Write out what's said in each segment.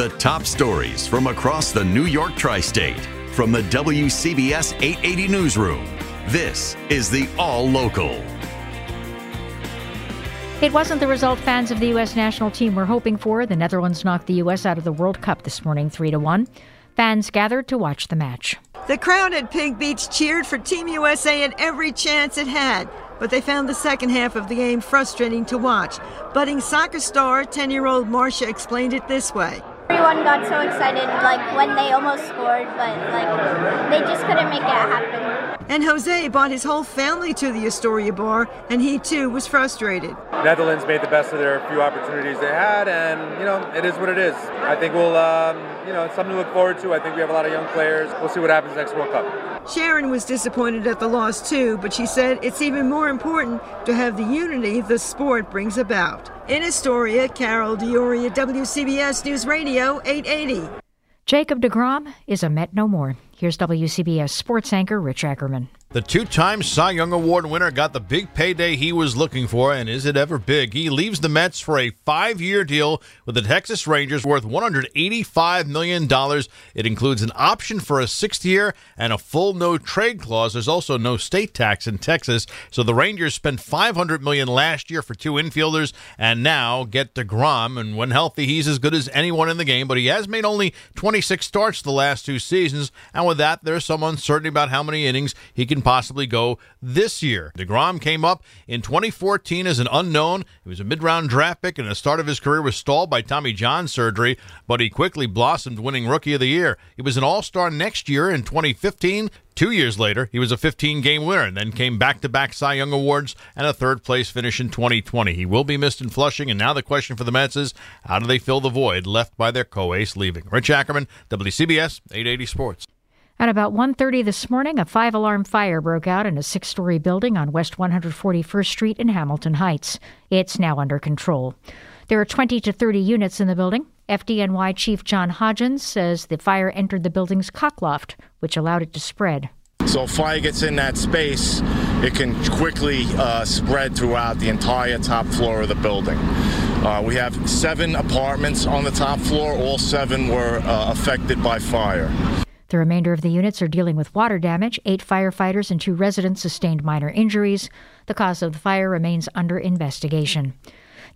The top stories from across the New York tri state from the WCBS 880 Newsroom. This is the All Local. It wasn't the result fans of the U.S. national team were hoping for. The Netherlands knocked the U.S. out of the World Cup this morning, 3 to 1. Fans gathered to watch the match. The crowd at Pig Beach cheered for Team USA at every chance it had, but they found the second half of the game frustrating to watch. Budding soccer star 10 year old Marcia explained it this way. Everyone got so excited, like when they almost scored, but like they just couldn't make it happen. And Jose brought his whole family to the Astoria bar, and he too was frustrated. Netherlands made the best of their few opportunities they had, and you know it is what it is. I think we'll, um, you know, it's something to look forward to. I think we have a lot of young players. We'll see what happens next World Cup. Sharon was disappointed at the loss too, but she said it's even more important to have the unity the sport brings about. In Astoria, Carol D'Auria, WCBS News Radio 880. Jacob DeGrom is a Met no more. Here's WCBS sports anchor Rich Ackerman. The two time Cy Young Award winner got the big payday he was looking for, and is it ever big? He leaves the Mets for a five year deal with the Texas Rangers worth $185 million. It includes an option for a sixth year and a full no trade clause. There's also no state tax in Texas. So the Rangers spent 500 million last year for two infielders and now get DeGrom. And when healthy, he's as good as anyone in the game, but he has made only 26 starts the last two seasons. And with that, there's some uncertainty about how many innings he can possibly go this year. DeGrom came up in 2014 as an unknown. He was a mid round draft pick, and the start of his career was stalled by Tommy John surgery, but he quickly blossomed, winning Rookie of the Year. He was an All Star next year in 2015. Two years later, he was a 15 game winner and then came back to back Cy Young Awards and a third place finish in 2020. He will be missed in Flushing, and now the question for the Mets is how do they fill the void left by their co ace leaving? Rich Ackerman, WCBS 880 Sports. At about 1:30 this morning, a five-alarm fire broke out in a six-story building on West 141st Street in Hamilton Heights. It's now under control. There are 20 to 30 units in the building. FDNY Chief John Hodgens says the fire entered the building's cockloft, which allowed it to spread. So if fire gets in that space, it can quickly uh, spread throughout the entire top floor of the building. Uh, we have seven apartments on the top floor. All seven were uh, affected by fire. The remainder of the units are dealing with water damage. Eight firefighters and two residents sustained minor injuries. The cause of the fire remains under investigation.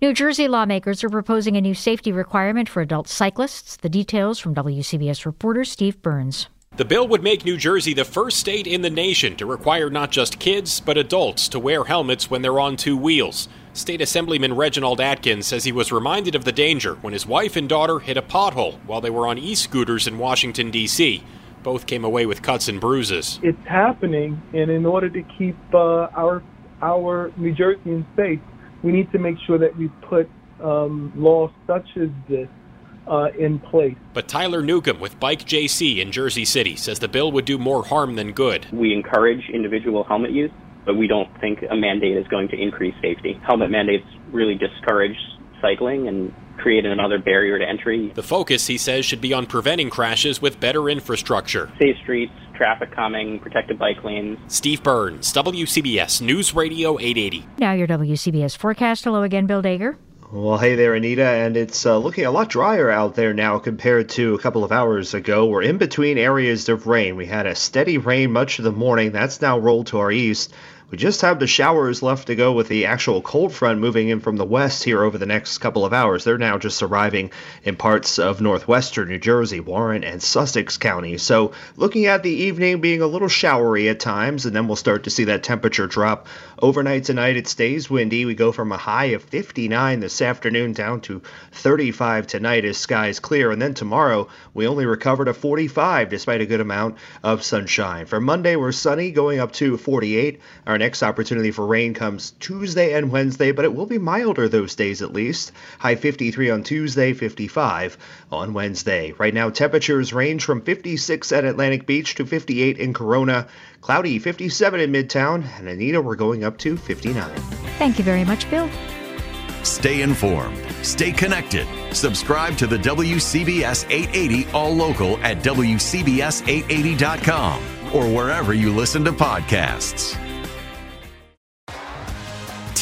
New Jersey lawmakers are proposing a new safety requirement for adult cyclists. The details from WCBS reporter Steve Burns. The bill would make New Jersey the first state in the nation to require not just kids, but adults to wear helmets when they're on two wheels. State Assemblyman Reginald Atkins says he was reminded of the danger when his wife and daughter hit a pothole while they were on e scooters in Washington, D.C. Both came away with cuts and bruises. It's happening, and in order to keep uh, our our New Jerseyans safe, we need to make sure that we put um, laws such as this uh, in place. But Tyler Newcomb with Bike JC in Jersey City says the bill would do more harm than good. We encourage individual helmet use, but we don't think a mandate is going to increase safety. Helmet mandates really discourage cycling and create another barrier to entry. The focus, he says, should be on preventing crashes with better infrastructure. Safe streets, traffic calming, protected bike lanes. Steve Burns, WCBS News Radio 880. Now your WCBS forecast. Hello again, Bill Dager. Well, hey there, Anita, and it's uh, looking a lot drier out there now compared to a couple of hours ago. We're in between areas of rain. We had a steady rain much of the morning. That's now rolled to our east. We just have the showers left to go with the actual cold front moving in from the west here over the next couple of hours. They're now just arriving in parts of northwestern New Jersey, Warren, and Sussex counties. So, looking at the evening being a little showery at times, and then we'll start to see that temperature drop. Overnight tonight, it stays windy. We go from a high of 59 this afternoon down to 35 tonight as skies clear. And then tomorrow, we only recover to 45 despite a good amount of sunshine. For Monday, we're sunny, going up to 48. Our next opportunity for rain comes Tuesday and Wednesday, but it will be milder those days at least. High 53 on Tuesday, 55 on Wednesday. Right now, temperatures range from 56 at Atlantic Beach to 58 in Corona. Cloudy 57 in Midtown, and Anita, we're going up to 59. Thank you very much, Bill. Stay informed, stay connected. Subscribe to the WCBS 880 All Local at WCBS880.com or wherever you listen to podcasts.